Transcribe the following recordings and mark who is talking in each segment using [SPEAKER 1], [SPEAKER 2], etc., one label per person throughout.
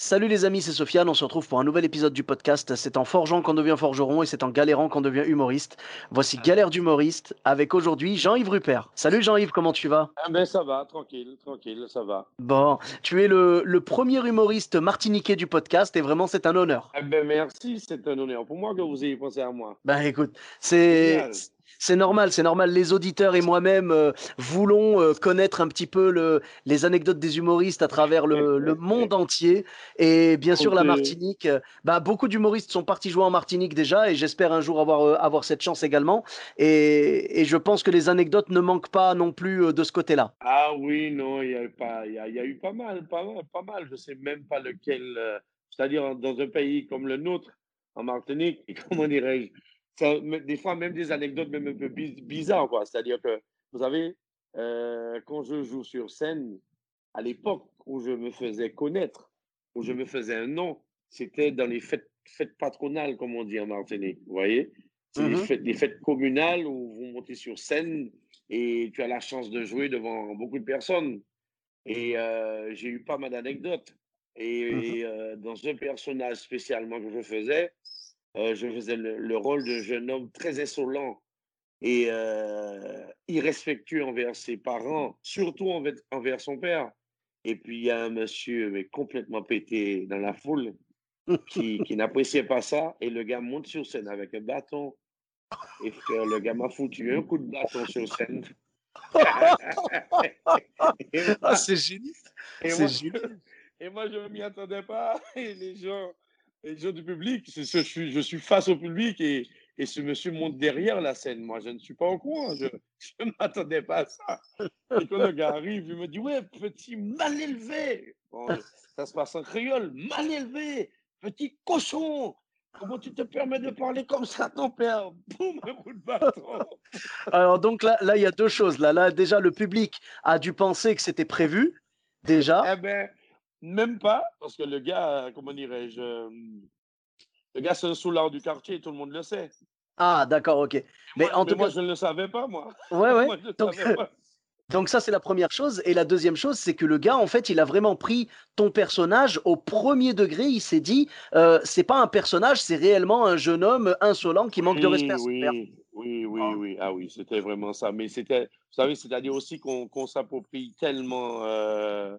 [SPEAKER 1] Salut les amis, c'est Sofiane. On se retrouve pour un nouvel épisode du podcast. C'est en forgeant qu'on devient forgeron et c'est en galérant qu'on devient humoriste. Voici Galère d'humoriste avec aujourd'hui Jean-Yves Rupert. Salut Jean-Yves, comment tu vas?
[SPEAKER 2] Ah ben ça va, tranquille, tranquille, ça va.
[SPEAKER 1] Bon, tu es le, le premier humoriste martiniquais du podcast et vraiment c'est un honneur.
[SPEAKER 2] Ah ben merci, c'est un honneur pour moi que vous ayez pensé à moi.
[SPEAKER 1] Bah écoute, c'est. C'est normal, c'est normal. Les auditeurs et moi-même euh, voulons euh, connaître un petit peu le, les anecdotes des humoristes à travers le, le monde entier. Et bien sûr, la. Martinique, euh, bah, beaucoup d'humoristes sont partis jouer en Martinique déjà et j'espère un jour avoir, avoir cette chance également. Et, et je pense que les anecdotes ne manquent pas non plus de ce côté-là.
[SPEAKER 2] Ah oui, non, il y a eu pas, il y a, il y a eu pas mal, pas mal, pas mal. Je sais même pas lequel. C'est-à-dire dans un pays comme le nôtre, en Martinique, comment dirais-je, ça, des fois même des anecdotes même un peu biz- bizarres, quoi. C'est-à-dire que, vous savez, euh, quand je joue sur scène, à l'époque où je me faisais connaître, où je me faisais un nom, c'était dans les fêtes, fêtes patronales, comme on dit en Martinique, vous voyez? C'est
[SPEAKER 1] Mhm.
[SPEAKER 2] les, fêtes, les fêtes communales où vous montez sur scène et tu as la chance de jouer devant beaucoup de personnes. Et euh, j'ai eu pas mal d'anecdotes. Et, et, euh, dans un personnage spécialement que je faisais, euh, je faisais le, le rôle d'un jeune homme très insolent et euh, irrespectueux envers ses parents, surtout envers, envers son père. Et puis il y a un monsieur mais complètement pété dans la foule qui, qui n'appréciait pas ça. Et le gars monte sur scène avec un bâton. Et frère, le gars m'a foutu un coup de bâton sur scène.
[SPEAKER 1] Ah, c'est génial.
[SPEAKER 2] et moi,
[SPEAKER 1] génial.
[SPEAKER 2] et moi, je ne m'y attendais pas. Et les gens, les gens du public, c'est ce- je, suis, je suis face au public et, et ce monsieur monte derrière la scène. Moi, je ne suis pas au courant. Je ne m'attendais pas à ça. Et quand le gars arrive, il me dit Ouais, petit mal élevé. Bon, ça se passe en créole. Mal élevé, petit cochon. Comment tu te permets de parler comme ça à ton père? Boum, un coup de bâton.
[SPEAKER 1] Alors donc là, là, il y a deux choses. Là, là, déjà, le public a dû penser que c'était prévu. Déjà.
[SPEAKER 2] Eh ben, même pas, parce que le gars, euh, comment dirais-je, euh, le gars, c'est un soulard du quartier, tout le monde le sait.
[SPEAKER 1] Ah, d'accord, ok. Mais
[SPEAKER 2] Moi-
[SPEAKER 1] en
[SPEAKER 2] mais
[SPEAKER 1] tout
[SPEAKER 2] moi,
[SPEAKER 1] cas,
[SPEAKER 2] je ne le savais pas, moi.
[SPEAKER 1] ouais, ouais.
[SPEAKER 2] Moi, je ne
[SPEAKER 1] Donc,
[SPEAKER 2] savais pas.
[SPEAKER 1] Donc ça, c'est la première chose. Et la deuxième chose, c'est que le gars, en fait, il a vraiment pris ton personnage au premier degré. Il s'est dit, euh, c'est pas un personnage, c'est réellement un jeune homme insolent qui manque de respect à
[SPEAKER 2] oui, oui, oui,
[SPEAKER 1] Ah.
[SPEAKER 2] oui. Ah oui, c'était vraiment ça. Mais c'était, vous savez, c'est-à-dire aussi qu'on qu'on s'approprie tellement, euh,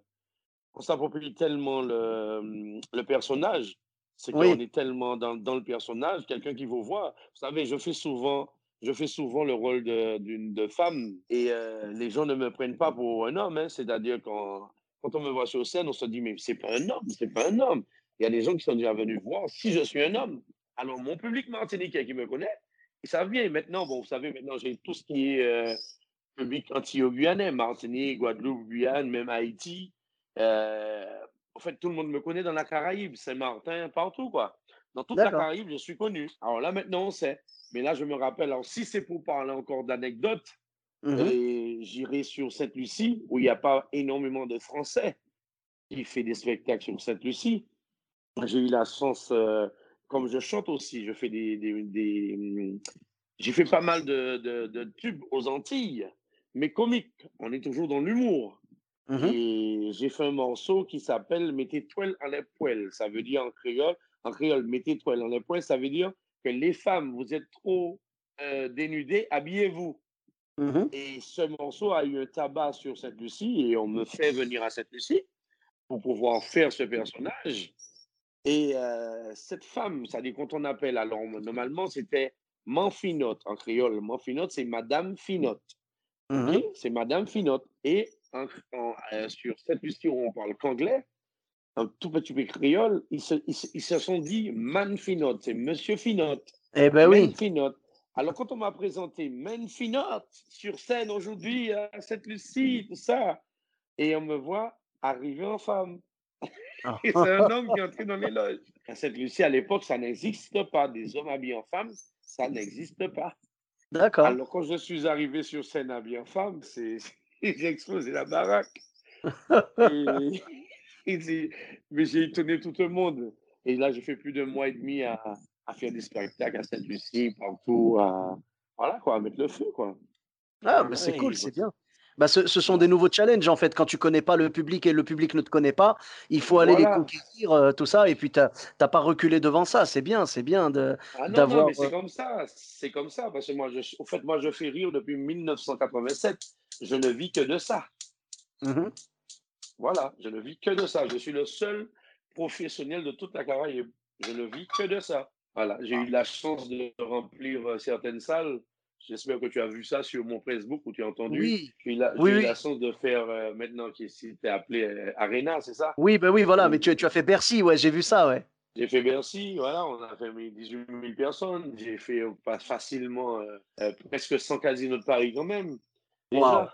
[SPEAKER 2] on s'approprie tellement le, le personnage. C'est qu'on est tellement dans, dans le personnage, quelqu'un qui vous voit. Vous savez, je fais souvent, je fais souvent le rôle de- d'une de femme et euh, les gens ne me prennent pas pour un homme. hein. C'est-à-dire quand, quand on me voit sur scène, on se dit mais c'est pas un homme, c'est pas un homme. Il y a des gens qui sont déjà venus voir si je suis un homme. Alors mon public martiniquais qui me connaît, ils savent bien. Maintenant, bon, vous savez, maintenant j'ai tout ce qui est euh, public anti-guyanais, Martinique, Guadeloupe, Guyane, même Haïti. Euh, en fait, tout le monde me connaît dans la Caraïbe, Saint-Martin, partout, quoi. Dans toute la. Caraïbe, je suis connu. Alors là, maintenant, on sait. Mais là, je me rappelle, alors si c'est pour parler encore d'anecdotes,
[SPEAKER 1] Mhm.
[SPEAKER 2] et j'irai sur Sainte-Lucie, où il n'y a pas énormément de Français qui fait des spectacles sur Sainte-Lucie. J'ai eu la chance, euh, comme je chante aussi, je fais des, des- des, hum, j'ai fait pas mal de, de- de tubes aux Antilles, mais comiques. On est toujours dans l'humour.
[SPEAKER 1] Mhm.
[SPEAKER 2] Et j'ai fait un morceau qui s'appelle Mettez toile en les poêles. Ça veut dire en créole, en créole, mettez toile en les poêles, ça veut dire que les femmes, vous êtes trop euh, dénudées, habillez-vous.
[SPEAKER 1] Mhm.
[SPEAKER 2] Et ce morceau a eu un tabac sur Sainte-Lucie et on me fait venir à Sainte-Lucie pour pouvoir faire ce personnage. Et euh, cette femme, c'est-à-dire quand on appelle, alors normalement c'était Manfinotte en créole. Manfinotte, c'est Madame Finotte.
[SPEAKER 1] Mhm.
[SPEAKER 2] ok? C'est Madame Finotte. Et en- en- euh, sur Sainte-Lucie, où on parle qu'anglais, un tout petit peu créole, ils se, ils se- ils se sont dit Man Finotte, c'est Monsieur Finotte.
[SPEAKER 1] Eh ben oui.
[SPEAKER 2] Menfinotte. Alors, quand on m'a présenté Menfinotte sur scène aujourd'hui à Sainte-Lucie, tout ça, et on me voit, arrivé en femme. Ah. c'est un homme qui est entré dans les loges. À Sainte-Lucie, à l'époque, ça n'existe pas. Des hommes habillés en femme, ça n'existe pas.
[SPEAKER 1] D'accord.
[SPEAKER 2] Alors, quand je suis arrivé sur scène habillé en femme, c'est... j'ai explosé la baraque. mais j'ai étonné tout le monde. Et là, j'ai fait plus d'un mois et demi à, à faire des spectacles à Sainte-Lucie, partout, à, voilà, quoi, à mettre le feu, quoi.
[SPEAKER 1] Ah, mais c'est cool, c'est bien. Bah, ce, ce, sont des nouveaux challenges en fait. Quand tu connais pas le public et le public ne te connaît pas, il faut aller les conquérir, euh, tout ça. Et puis tu n'as pas reculé devant ça. C'est bien, c'est bien de,
[SPEAKER 2] ah mais c'est euh comme ça. C'est comme ça. Parce que moi, je, au fait, moi, je fais rire depuis 1987. Je ne vis que de ça. Mmh voilà, je ne vis que de ça. Je suis le seul professionnel de toute la carrière. Je ne vis que de ça. Voilà, j'ai eu la chance de remplir euh, certaines salles J'espère que tu as vu ça sur mon Facebook ou tu as entendu.
[SPEAKER 1] Oui.
[SPEAKER 2] J'ai eu la, oui, la chance de faire euh, maintenant qui est appelé euh, Arena, c'est ça?
[SPEAKER 1] Oui, ben oui, voilà. Mais tu, tu, as fait Bercy, ouais, j'ai vu ça, ouais.
[SPEAKER 2] J'ai fait Bercy, voilà, on a fait 18 000 personnes. J'ai fait pas facilement presque 100 casinos de Paris quand même.
[SPEAKER 1] Wow.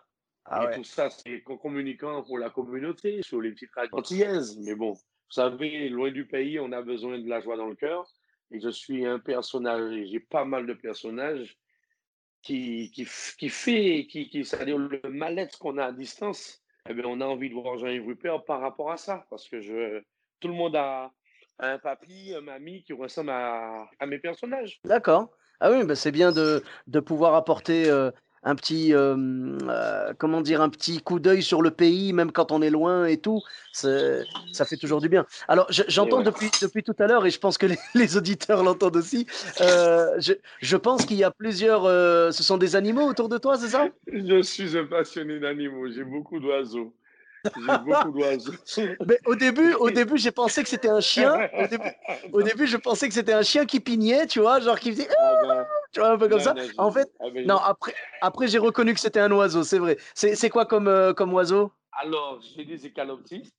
[SPEAKER 2] Ah et tout ça, c'est en communiquant pour la communauté, sur les petites radios antillaises. Mais bon, vous savez, loin du pays, on a besoin de la joie dans le cœur. Et je suis un personnage, j'ai pas mal de personnages qui, qui, qui fait, qui, qui c'est-à-dire le mal-être qu'on a à distance. Eh bien, on a envie de voir Jean-Yves Rupert par rapport à ça. Parce que je, tout le monde a un papy, un mamie qui ressemble à, à mes personnages.
[SPEAKER 1] D'accord. Ah oui, bah c'est bien de, de pouvoir apporter euh, un petit, euh, comment dire, un petit coup d'œil sur le pays, même quand on est loin et tout. Ça fait toujours du bien. Alors, j'entends depuis, depuis tout à l'heure, et je pense que les, auditeurs l'entendent aussi. Euh, je, je, pense qu'il y a plusieurs. Euh, ce sont des animaux autour de toi, c'est ça?
[SPEAKER 2] Je suis un passionné d'animaux. J'ai beaucoup d'oiseaux. J'ai beaucoup d'oiseaux.
[SPEAKER 1] Mais au début, au début, j'ai pensé que c'était un chien. Au début, je pensais que c'était un chien qui pignait, tu vois, genre qui faisait. Ah ben, tu vois, un peu comme ça. en fait, ah non, après, après j'ai reconnu que c'était un oiseau, c'est vrai. C'est quoi comme, euh, comme oiseau?
[SPEAKER 2] Alors, j'ai des écaloptis.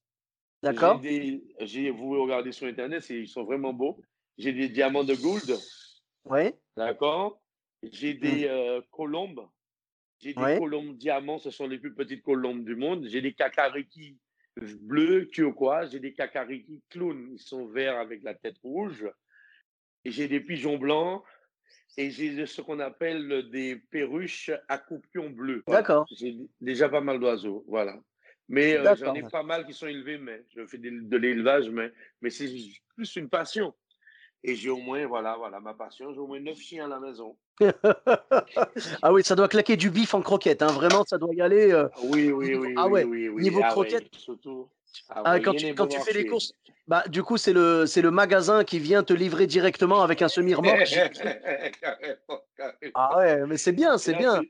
[SPEAKER 1] D'accord.
[SPEAKER 2] Vous regardez sur Internet, ils sont vraiment beaux. J'ai des diamants de gould.
[SPEAKER 1] Oui.
[SPEAKER 2] D'accord. J'ai des mmh. euh, colombes. J'ai des colombes diamants, ce sont les plus petites colombes du monde. J'ai des cacariki bleus, turquoise. J'ai des cacariki clowns, ils sont verts avec la tête rouge. Et j'ai des pigeons blancs. Et j'ai ce qu'on appelle des perruches à coupion bleu.
[SPEAKER 1] D'accord.
[SPEAKER 2] J'ai déjà pas mal d'oiseaux, voilà. Mais euh, j'en ai pas mal qui sont élevés, mais je fais de, l'élevage, mais, mais c'est plus une passion. Et j'ai au moins, voilà, voilà, ma passion, j'ai au moins neuf chiens à la maison.
[SPEAKER 1] ah oui, ça doit claquer du bif en croquette, hein. vraiment, ça doit y aller. Euh,
[SPEAKER 2] oui, oui, oui.
[SPEAKER 1] Ah
[SPEAKER 2] ouais,
[SPEAKER 1] oui, oui, niveau ah croquette. surtout. Ah, ah quand, tu, quand tu, fais les courses, bah, du coup, c'est le, le magasin qui vient te livrer directement avec un semi-remorque. ah ouais, mais c'est bien, c'est bien.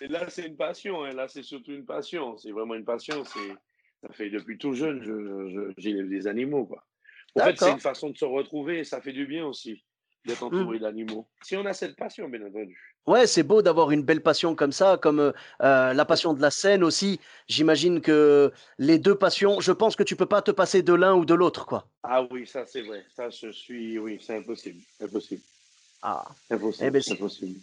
[SPEAKER 2] Et là, c'est une passion. Hein. Là, c'est surtout une passion. C'est vraiment une passion. Ça fait depuis tout jeune, j'élève je, des animaux. Quoi. En fait, c'est une façon de se retrouver et ça fait du bien aussi d'être mmh. entouré d'animaux. Si on a cette passion, bien entendu.
[SPEAKER 1] Ouais, c'est beau d'avoir une belle passion comme ça, comme euh, la passion de la scène aussi. J'imagine que les deux passions, je pense que tu peux pas te passer de l'un ou de l'autre, quoi.
[SPEAKER 2] Ah oui, ça c'est vrai. Ça, je suis, oui, c'est impossible, impossible.
[SPEAKER 1] Ah,
[SPEAKER 2] impossible, eh ben, c'est impossible.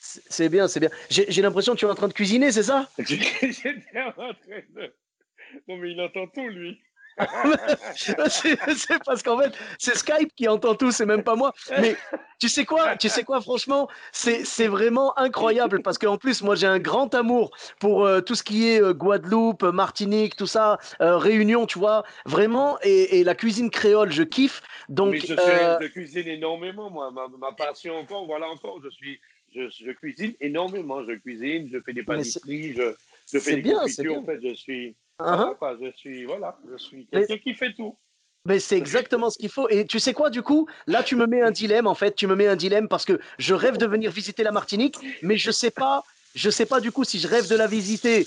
[SPEAKER 1] C'est bien, c'est bien. J'ai l'impression que tu es en train de cuisiner, c'est ça?
[SPEAKER 2] J'étais en train de. Non, mais il entend tout, lui.
[SPEAKER 1] c'est parce qu'en fait, c'est Skype qui entend tout, c'est même pas moi. Mais tu sais quoi, tu sais quoi, franchement, c'est vraiment incroyable parce qu'en plus, moi, j'ai un grand amour pour euh, tout ce qui est euh, Guadeloupe, Martinique, tout ça, euh, Réunion, tu vois, vraiment. Et, la cuisine créole, je kiffe. Donc,
[SPEAKER 2] Mais je, je cuisine énormément, moi. Ma, passion encore, voilà encore, je suis, je, cuisine énormément. Je cuisine, je fais des pâtisseries, je, je fais des bien, confitures. En fait, je suis Uh-huh. je suis, voilà, je suis quelqu'un qui fait tout.
[SPEAKER 1] Mais c'est exactement ce qu'il faut. Et tu sais quoi, du coup, là, tu me mets un dilemme, en fait. Tu me mets un dilemme parce que je rêve de venir visiter la Martinique, mais je sais pas, je sais pas du coup si je rêve de la visiter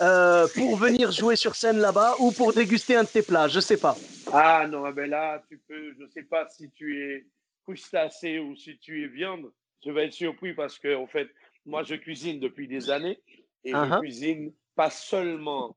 [SPEAKER 1] euh, pour venir jouer sur scène là-bas ou pour déguster un de tes plats. Je sais pas.
[SPEAKER 2] Ah non, ah ben là, tu peux, je sais pas si tu es crustacé ou si tu es viande. Je vais être surpris parce que, en fait, moi, je cuisine depuis des années et je cuisine pas seulement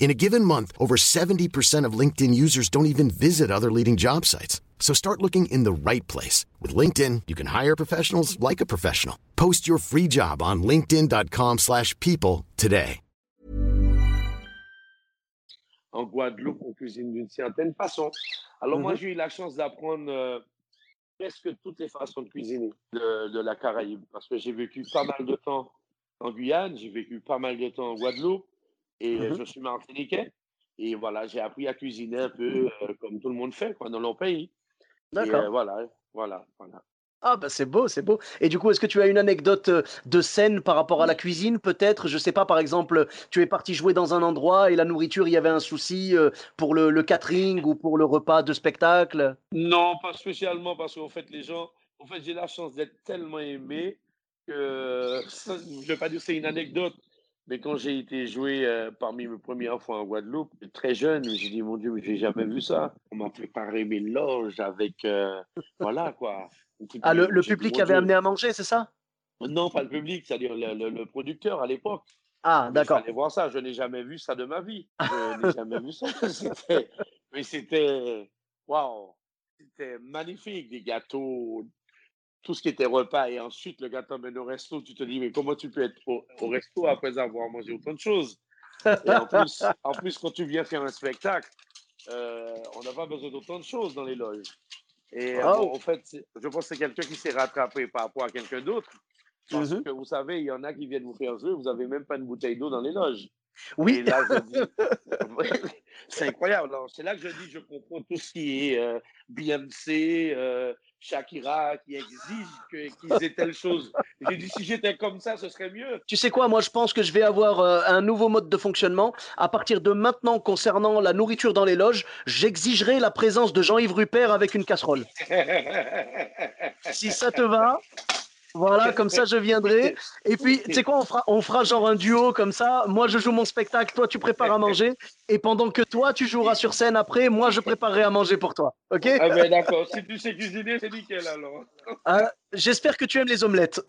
[SPEAKER 3] In a given month, over 70% of LinkedIn users don't even visit other leading job sites. So start looking in the right place. With LinkedIn, you can hire professionals like a professional. Post your free job on linkedin.com slash people today.
[SPEAKER 2] En Guadeloupe, on cuisine d'une certaine façon. Alors moi,
[SPEAKER 1] Mhm.
[SPEAKER 2] j'ai eu la chance d'apprendre euh, presque toutes les façons de cuisiner de, de la Caraïbe. Parce que j'ai vécu pas mal de temps en Guyane, j'ai vécu pas mal de temps en Guadeloupe et euh,
[SPEAKER 1] Mhm.
[SPEAKER 2] je suis martiniquais. Et voilà, j'ai appris à cuisiner un peu euh, comme tout le monde fait quoi, dans leur pays. Et
[SPEAKER 1] D'accord.
[SPEAKER 2] euh, voilà, voilà, voilà.
[SPEAKER 1] Ah bah c'est beau, c'est beau. Et du coup, est-ce que tu as une anecdote euh, de scène par rapport à la cuisine, peut-être? Je sais pas, par exemple, tu es parti jouer dans un endroit et la nourriture, il y avait un souci euh, pour le, le catering ou pour le repas de spectacle?
[SPEAKER 2] Non, pas spécialement parce qu'en fait, les gens, en fait, j'ai la chance d'être tellement aimé que, ça, je ne vais pas dire que c'est une anecdote, mais quand j'ai été joué euh, parmi mes premières fois en Guadeloupe, très jeune, j'ai dit, mon Dieu, mais j'ai jamais vu ça. On m'a préparé mes loges avec, euh, voilà quoi.
[SPEAKER 1] Ah, le,
[SPEAKER 2] dit,
[SPEAKER 1] public avait
[SPEAKER 2] Dieu.
[SPEAKER 1] amené à manger, c'est ça?
[SPEAKER 2] Non, pas le public, c'est-à-dire le, le- le producteur à l'époque.
[SPEAKER 1] Ah, d'accord.
[SPEAKER 2] fallait voir ça. Je n'ai jamais vu ça de ma vie. Je n'ai jamais vu ça. Mais c'était, waouh, c'était magnifique. Des gâteaux, tout ce qui était repas. Et ensuite, le gars t'emmène au resto. Tu te dis, mais comment tu peux être au, au resto après avoir mangé autant de choses? Et en plus, en plus, quand tu viens faire un spectacle, euh, on n'a pas besoin d'autant de choses dans les loges. Et euh, bon, en fait, je pense que c'est quelqu'un qui s'est rattrapé par rapport à quelqu'un d'autre. Parce
[SPEAKER 1] Mhm.
[SPEAKER 2] que vous savez, il y en a qui viennent vous faire jouer, vous n'avez même pas une bouteille d'eau dans les loges.
[SPEAKER 1] Oui.
[SPEAKER 2] Et là, je dis, c'est incroyable. Alors, C'est là que je dis, je comprends tout ce qui est euh, Beyoncé, euh, Shakira, qui exigent que- qu'ils aient telle chose. J'ai dit, si j'étais comme ça, ce serait mieux.
[SPEAKER 1] Tu sais quoi, moi je pense que je vais avoir euh, un nouveau mode de fonctionnement. À partir de maintenant, concernant la nourriture dans les loges, j'exigerai la présence de Jean-Yves Rupert avec une casserole. Si ça te va, voilà, comme ça je viendrai. Et puis, tu sais quoi, on fera, on fera genre un duo comme ça. Moi je joue mon spectacle, toi tu prépares à manger. Et pendant que toi tu joueras sur scène après, moi je préparerai à manger pour toi. Ok?
[SPEAKER 2] Ah ben d'accord, si tu sais cuisiner, c'est nickel alors.
[SPEAKER 1] Ah, J'espère que tu aimes les omelettes.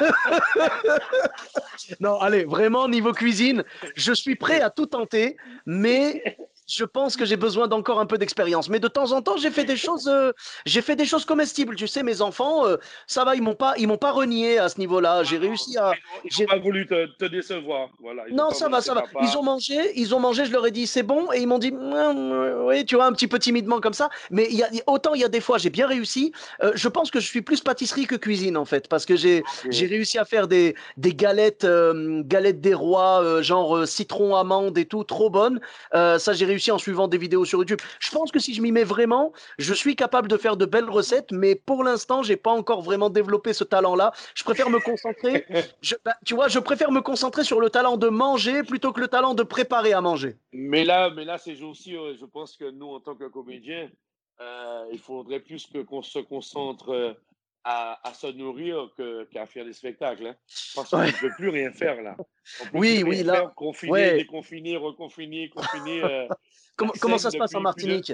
[SPEAKER 1] non, allez, vraiment, niveau cuisine, je suis prêt à tout tenter, mais je pense que j'ai besoin d'encore un peu d'expérience. Mais de temps en temps, j'ai fait des choses, euh, j'ai fait des choses comestibles. Tu sais, mes enfants, euh, ça va, ils m'ont pas, ils m'ont pas renié à ce niveau-là. J'ai réussi à.
[SPEAKER 2] Ils
[SPEAKER 1] j'ai-
[SPEAKER 2] n'ont pas voulu te, te décevoir. Voilà,
[SPEAKER 1] Non, ça va, ça va.
[SPEAKER 2] papa-
[SPEAKER 1] Ils ont mangé, ils ont mangé, je leur ai dit c'est bon, et ils m'ont dit oui, tu vois, un petit peu timidement comme ça. Mais il y a, autant il y a des fois, j'ai bien réussi. Euh, je pense que je suis plus pâtisserie que cuisine en fait, parce que j'ai j'ai réussi à faire des, des galettes, galettes des rois, genre citron, amande et tout, trop bonnes. Ça, j'ai réussi en suivant des vidéos sur YouTube. Je pense que si je m'y mets vraiment, je suis capable de faire de belles recettes, mais pour l'instant, j'ai pas encore vraiment développé ce talent-là. Je préfère me concentrer. je- bah, tu vois, je préfère me concentrer sur le talent de manger plutôt que le talent de préparer à manger.
[SPEAKER 2] Mais là, mais là, ces jours-ci, je pense que nous, en tant que comédiens, euh, il faudrait plus que qu'on se concentre euh, à, à se nourrir qu'à faire des spectacles. hein. Parce qu'on
[SPEAKER 1] Ouais.
[SPEAKER 2] ne peut plus rien faire là.
[SPEAKER 1] Oui, oui, là,
[SPEAKER 2] faire, confiner,
[SPEAKER 1] ouais.
[SPEAKER 2] déconfiner, reconfiner, confiner. euh,
[SPEAKER 1] Comment, ça se passe en Martinique?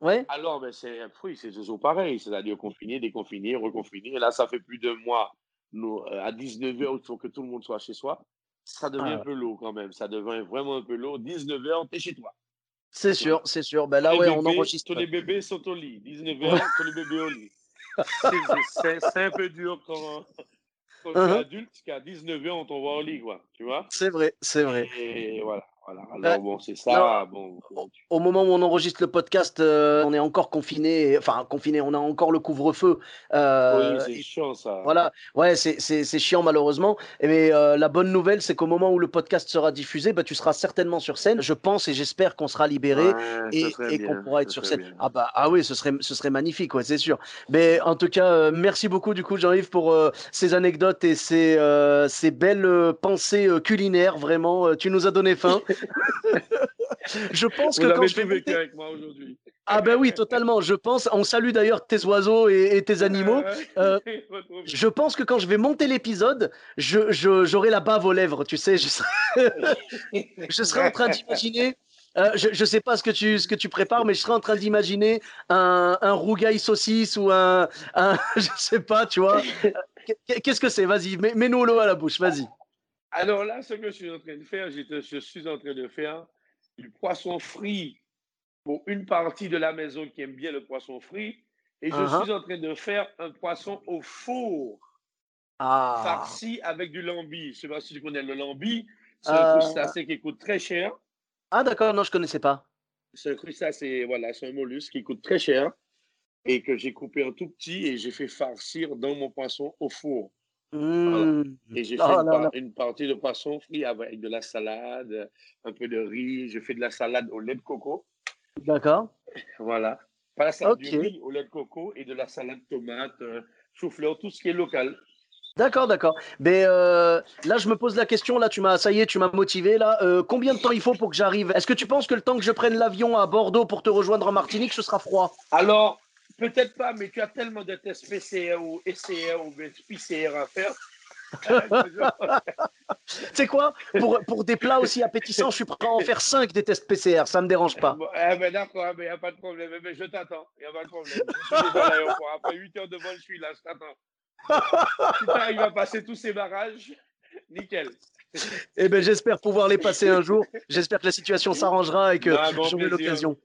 [SPEAKER 1] Ouais.
[SPEAKER 2] Alors, ben, c'est oui, c'est toujours pareil, c'est-à-dire confiner, déconfiner, reconfiner. Là, ça fait plus de mois. Nous, euh, à 19h, il faut que tout le monde soit chez soi. Ça devient
[SPEAKER 1] Ah.
[SPEAKER 2] un peu lourd quand même. Ça devient vraiment un peu lourd. 19h, t'es chez toi.
[SPEAKER 1] C'est sûr, c'est sûr. Ben là, ouais, on enregistre.
[SPEAKER 2] Tous les bébés sont au lit. 19h, tous les bébés au lit. C'est- un peu dur quand, quand tu es adulte, qu'à 19h, on t'envoie au lit, quoi. Tu vois
[SPEAKER 1] C'est vrai, c'est vrai.
[SPEAKER 2] Et voilà. Voilà.
[SPEAKER 1] Euh,
[SPEAKER 2] Alors, bon, c'est ça. Bon,
[SPEAKER 1] Au moment où on enregistre le podcast, euh, on est encore confiné. Enfin, confiné, on a encore le couvre-feu. Euh,
[SPEAKER 2] oui, c'est chiant, ça.
[SPEAKER 1] Voilà, ouais, c'est- chiant malheureusement. Et Mais euh, la bonne nouvelle, c'est qu'au moment où le podcast sera diffusé, bah, tu seras certainement sur scène. Je pense et j'espère qu'on sera libéré
[SPEAKER 2] Ouais,
[SPEAKER 1] et, qu'on pourra être sur scène.
[SPEAKER 2] bien.
[SPEAKER 1] Ah bah ah oui, ce serait ce serait magnifique, ouais, c'est sûr. Mais en tout cas, merci beaucoup du coup Jean-Yves pour ces anecdotes et ces ces belles pensées culinaires. Vraiment, tu nous as donné faim. je pense
[SPEAKER 2] Vous
[SPEAKER 1] que quand je vais monter-
[SPEAKER 2] avec moi aujourd'hui.
[SPEAKER 1] ah ben oui, totalement. Je pense. On salue d'ailleurs tes oiseaux et, et tes animaux. Euh, Je pense que quand je vais monter l'épisode, je, j'aurai la bave aux lèvres, tu sais. Je serai, je serai en train d'imaginer Euh, je ne sais pas ce que, tu, ce que tu prépares, mais je serais en train d'imaginer un, un rougail saucisse ou un, un je sais pas, tu vois. Qu'est-ce que c'est? Vas-y, mets-nous l'eau à la bouche, vas-y.
[SPEAKER 2] Alors là, ce que je suis en train de faire, je suis en train de faire du poisson frit pour une partie de la maison qui aime bien le poisson frit. Et je uh-huh. suis en train de faire un poisson au four. Ah. Farci avec du lambi. Je ne sais pas si tu connais le lambi. C'est un euh. crustacé qui coûte très cher.
[SPEAKER 1] Ah d'accord, non, je ne connaissais pas.
[SPEAKER 2] C'est un crustacé, voilà, c'est un mollusque qui coûte très cher et que j'ai coupé en tout petit et j'ai fait farcir dans mon poisson au four. Mmh. Et j'ai oh fait une, partie de poisson frit avec de la salade, un peu de riz. J'ai fait de la salade au lait de coco.
[SPEAKER 1] D'accord.
[SPEAKER 2] Voilà. Pas la salade du riz au lait de coco et de la salade tomate, euh, chou-fleur, tout ce qui est local.
[SPEAKER 1] D'accord, d'accord. Mais euh, là, je me pose la question. Là, tu m'as, ça y est, tu m'as motivé. Là, euh, combien de temps il faut pour que j'arrive? Est-ce que tu penses que le temps que je prenne l'avion à Bordeaux pour te rejoindre en Martinique, ce sera froid?
[SPEAKER 2] Alors, peut-être pas, mais tu as tellement de tests PCR ou SCR ou PCR à faire.
[SPEAKER 1] tu sais quoi? Pour, pour des plats aussi appétissants, je suis prêt à en faire 5 des tests PCR, ça me dérange pas.
[SPEAKER 2] Eh ben d'accord, il n'y a pas de problème. Eh ben, je t'attends, il n'y a pas de problème. Je suis déjà à l'aéroport. Après 8 heures de vol, je suis là, je t'attends il va passer tous ces barrages, nickel.
[SPEAKER 1] Eh ben, j'espère pouvoir les passer un jour. J'espère que la situation s'arrangera et que j'aurai l'occasion.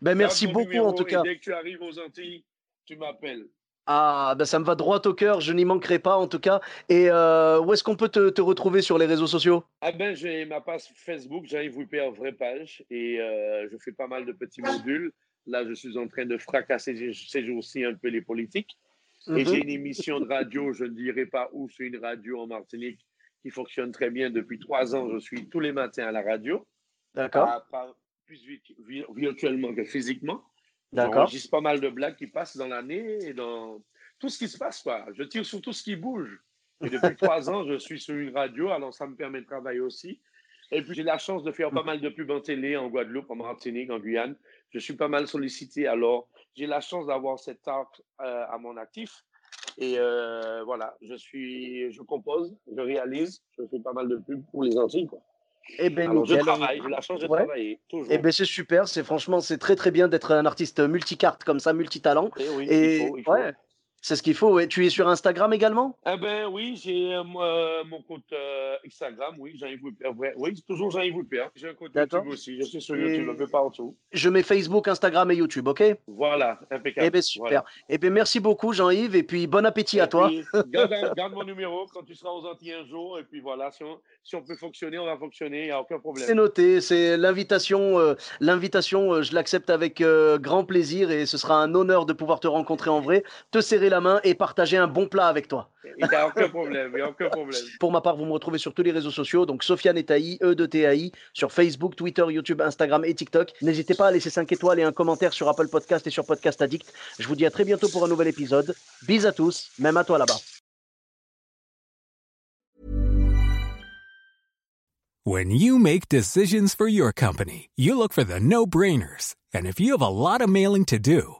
[SPEAKER 1] Ben, merci beaucoup en tout cas.
[SPEAKER 2] Dès que tu arrives aux Antilles, tu m'appelles.
[SPEAKER 1] Ah, ben ça me va droit au cœur, je n'y manquerai pas en tout cas. Et euh, où est-ce qu'on peut te, retrouver sur les réseaux sociaux?
[SPEAKER 2] Ah ben j'ai ma page Facebook, j'arrive vous en vraie page et euh, je fais pas mal de petits modules. Là, je suis en train de fracasser ces jours-ci un peu les politiques. Et j'ai mhm. une émission de radio, je ne dirai pas où, c'est une radio en Martinique qui fonctionne très bien depuis trois ans. Je suis tous les matins à la radio.
[SPEAKER 1] D'accord.
[SPEAKER 2] Plus virtuellement que physiquement. D'accord. J'enregistre pas mal de blagues qui passent dans l'année et dans tout ce qui se passe. Quoi. Je tire sur tout ce qui bouge. Et depuis trois ans, je suis sur une radio, alors ça me permet de travailler aussi. Et puis j'ai la chance de faire pas mal de pubs en télé en Guadeloupe, en Martinique, en Guyane. Je suis pas mal sollicité. Alors j'ai la chance d'avoir cet art euh, à mon actif. Et euh, voilà, je suis, je compose, je réalise, je fais pas mal de pubs pour les Antilles. Quoi.
[SPEAKER 1] Et eh ben,
[SPEAKER 2] je travaille, j'ai la chance de travailler, toujours.
[SPEAKER 1] Et eh ben, c'est super, c'est franchement, c'est très très bien d'être un artiste multicarte comme ça, multitalent.
[SPEAKER 2] Et, eh oui, et il faut, il faut. Ouais.
[SPEAKER 1] C'est ce qu'il faut. Tu es sur Instagram également?
[SPEAKER 2] Eh ben oui, j'ai euh, mon compte euh, Instagram, oui, Jean-Yves Oui, toujours Jean-Yves J'ai un compte YouTube aussi. Je suis sur YouTube un peu partout.
[SPEAKER 1] Je mets Facebook, Instagram et YouTube, ok?
[SPEAKER 2] Voilà, impeccable.
[SPEAKER 1] Eh bien, super. Eh bien, merci beaucoup, Jean-Yves, et puis bon appétit à toi.
[SPEAKER 2] garde, mon numéro quand tu seras aux Antilles un jour, et puis voilà, si on, si on peut fonctionner, on va fonctionner, il n'y a aucun problème.
[SPEAKER 1] C'est noté, c'est l'invitation, euh, l'invitation, je l'accepte avec grand plaisir, et ce sera un honneur de pouvoir te rencontrer en vrai, te serrer la main et partager un bon plat avec toi.
[SPEAKER 2] Il n'y a aucun problème, il a aucun problème.
[SPEAKER 1] Pour ma part, vous me retrouvez sur tous les réseaux sociaux, donc Sofiane Etaï, E de TAI, sur Facebook, Twitter, YouTube, Instagram et TikTok. N'hésitez pas à laisser 5 étoiles et un commentaire sur Apple Podcast et sur Podcast Addict. Je vous dis à très bientôt pour un nouvel épisode. Bis à tous, même à toi là-bas.
[SPEAKER 4] When you make decisions for your company, you look for the no-brainers. And if you have a lot of mailing to do,